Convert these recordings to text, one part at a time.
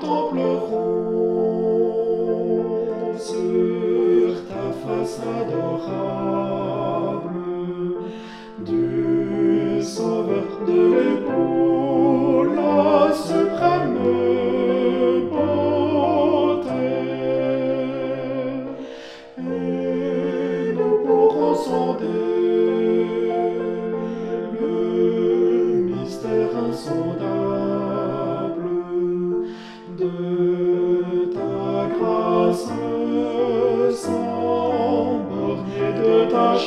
contempleront sur ta face adorable du Sauveur de l'époux la suprême beauté. Et nous pourrons sonder le mystère insondable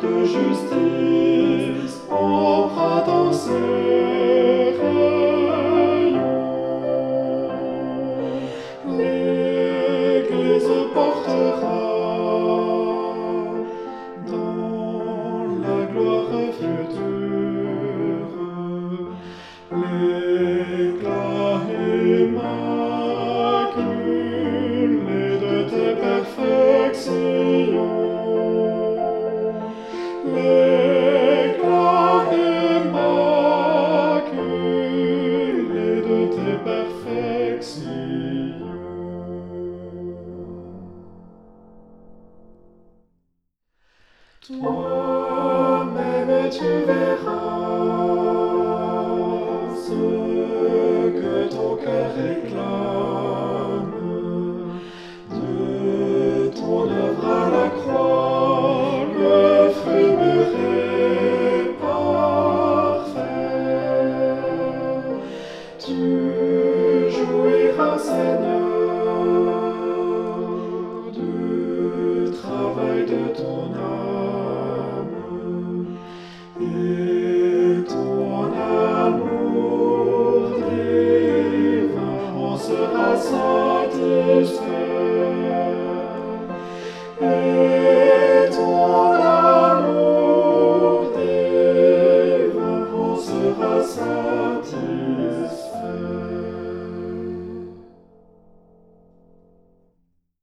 de justice, empruntant ses rayons, l'Église portera dans la gloire future. L'éclat immaculé Toi-même tu verras ce que ton cœur réclame de ton œuvre à la croix, le fruit mûr et parfait. sera satisfait.